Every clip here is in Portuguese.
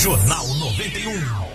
Jornal 91.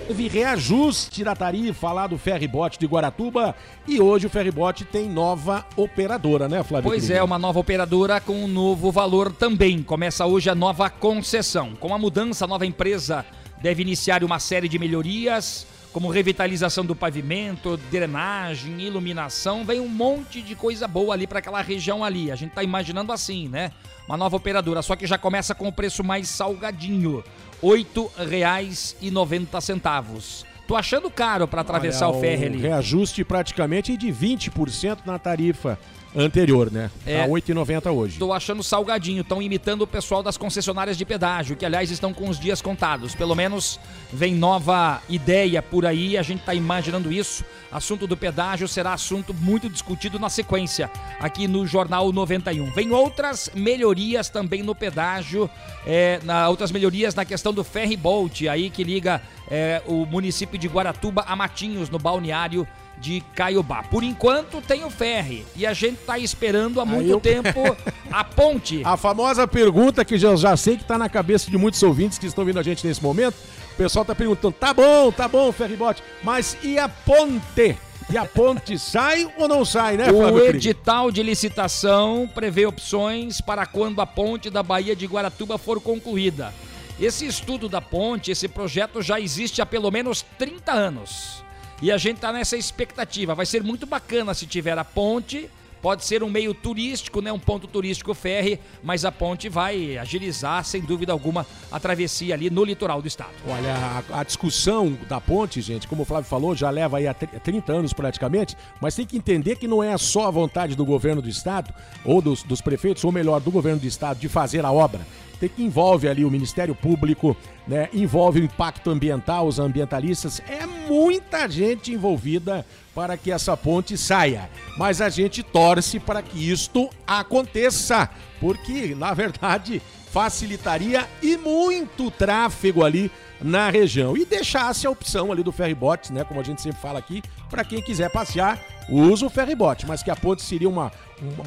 Houve reajuste da tarifa lá do ferribote de Guaratuba e hoje o ferribote tem nova operadora, né, Flávio? Pois é, uma nova operadora com um novo valor também. Começa hoje a nova concessão. Com a mudança, a nova empresa deve iniciar uma série de melhorias, como revitalização do pavimento, drenagem, iluminação. Vem um monte de coisa boa ali para aquela região ali. A gente tá imaginando assim, né? Uma nova operadora, só que já começa com o preço mais salgadinho. R$ 8,90. Tô achando caro para atravessar Olha, o ferry ali. Reajuste praticamente de 20% na tarifa anterior, né? É. Tá 8,90 hoje. Tô achando salgadinho, estão imitando o pessoal das concessionárias de pedágio, que aliás estão com os dias contados. Pelo menos vem nova ideia por aí, a gente tá imaginando isso. Assunto do pedágio será assunto muito discutido na sequência aqui no Jornal 91. Vem outras melhorias também no pedágio, é, na, outras melhorias na questão do ferry boat, aí que liga é, o município de Guaratuba a Matinhos, no balneário de Caiobá. Por enquanto tem o ferry e a gente tá esperando há muito eu- tempo a ponte. A famosa pergunta que já, já sei que tá na cabeça de muitos ouvintes que estão vindo a gente nesse momento. O pessoal tá perguntando: tá bom, tá bom, ferribote, mas e a ponte? E a ponte sai ou não sai, né, O Flávio? Krieger? edital de licitação prevê opções para quando a ponte da Baía de Guaratuba for concluída. Esse estudo da ponte, esse projeto já existe há pelo menos 30 anos. E a gente está nessa expectativa. Vai ser muito bacana se tiver a ponte. Pode ser um meio turístico, né? um ponto turístico ferry, mas a ponte vai agilizar, sem dúvida alguma, a travessia ali no litoral do estado. Olha, a, a discussão da ponte, gente, como o Flávio falou, já leva aí há tri- 30 anos praticamente, mas tem que entender que não é só a vontade do governo do estado, ou dos, dos prefeitos, ou melhor, do governo do estado, de fazer a obra. Que envolve ali o Ministério Público, né? Envolve o impacto ambiental, os ambientalistas. É muita gente envolvida para que essa ponte saia. Mas a gente torce para que isto aconteça, porque, na verdade, facilitaria e muito tráfego ali na região e deixasse a opção ali do ferrybote, né, como a gente sempre fala aqui, para quem quiser passear, usa o ferrybote, mas que a ponte seria uma,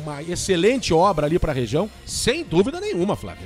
uma excelente obra ali para a região, sem dúvida nenhuma, Flávio.